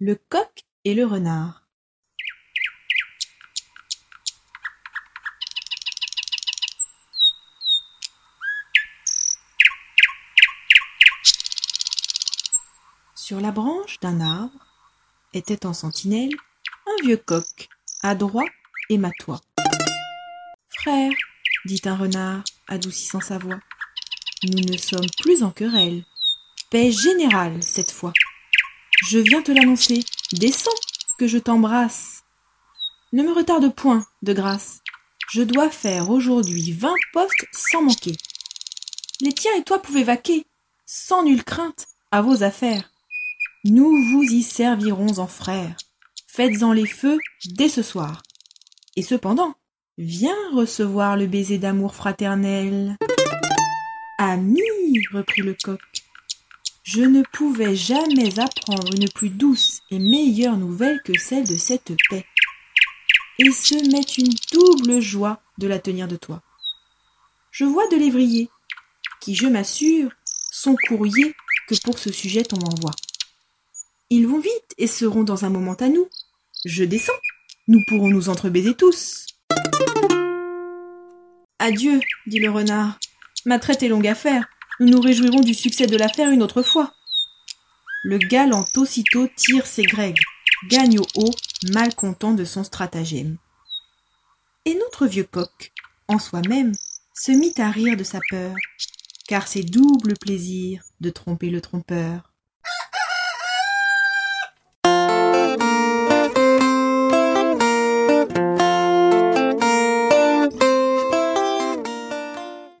Le coq et le renard. Sur la branche d'un arbre était en sentinelle un vieux coq, adroit et matois. Frère, dit un renard, adoucissant sa voix, nous ne sommes plus en querelle. Paix générale cette fois. Je viens te l'annoncer. Descends, que je t'embrasse. Ne me retarde point, de grâce. Je dois faire aujourd'hui vingt postes sans manquer. Les tiens et toi pouvez vaquer, sans nulle crainte, à vos affaires. Nous vous y servirons en frères. Faites-en les feux dès ce soir. Et cependant, viens recevoir le baiser d'amour fraternel. Ami, reprit le coq, je ne pouvais jamais apprendre une plus douce et meilleure nouvelle que celle de cette paix. Et ce m'est une double joie de la tenir de toi. Je vois de lévriers, qui, je m'assure, sont courriers que pour ce sujet on m'envoie. Ils vont vite et seront dans un moment à nous. Je descends, nous pourrons nous entrebaiser tous. Adieu, dit le renard. Ma traite est longue à faire. Nous nous réjouirons du succès de l'affaire une autre fois. Le galant aussitôt tire ses grègues, gagne au haut, mal content de son stratagème. Et notre vieux coq, en soi-même, se mit à rire de sa peur, car c'est double plaisir de tromper le trompeur.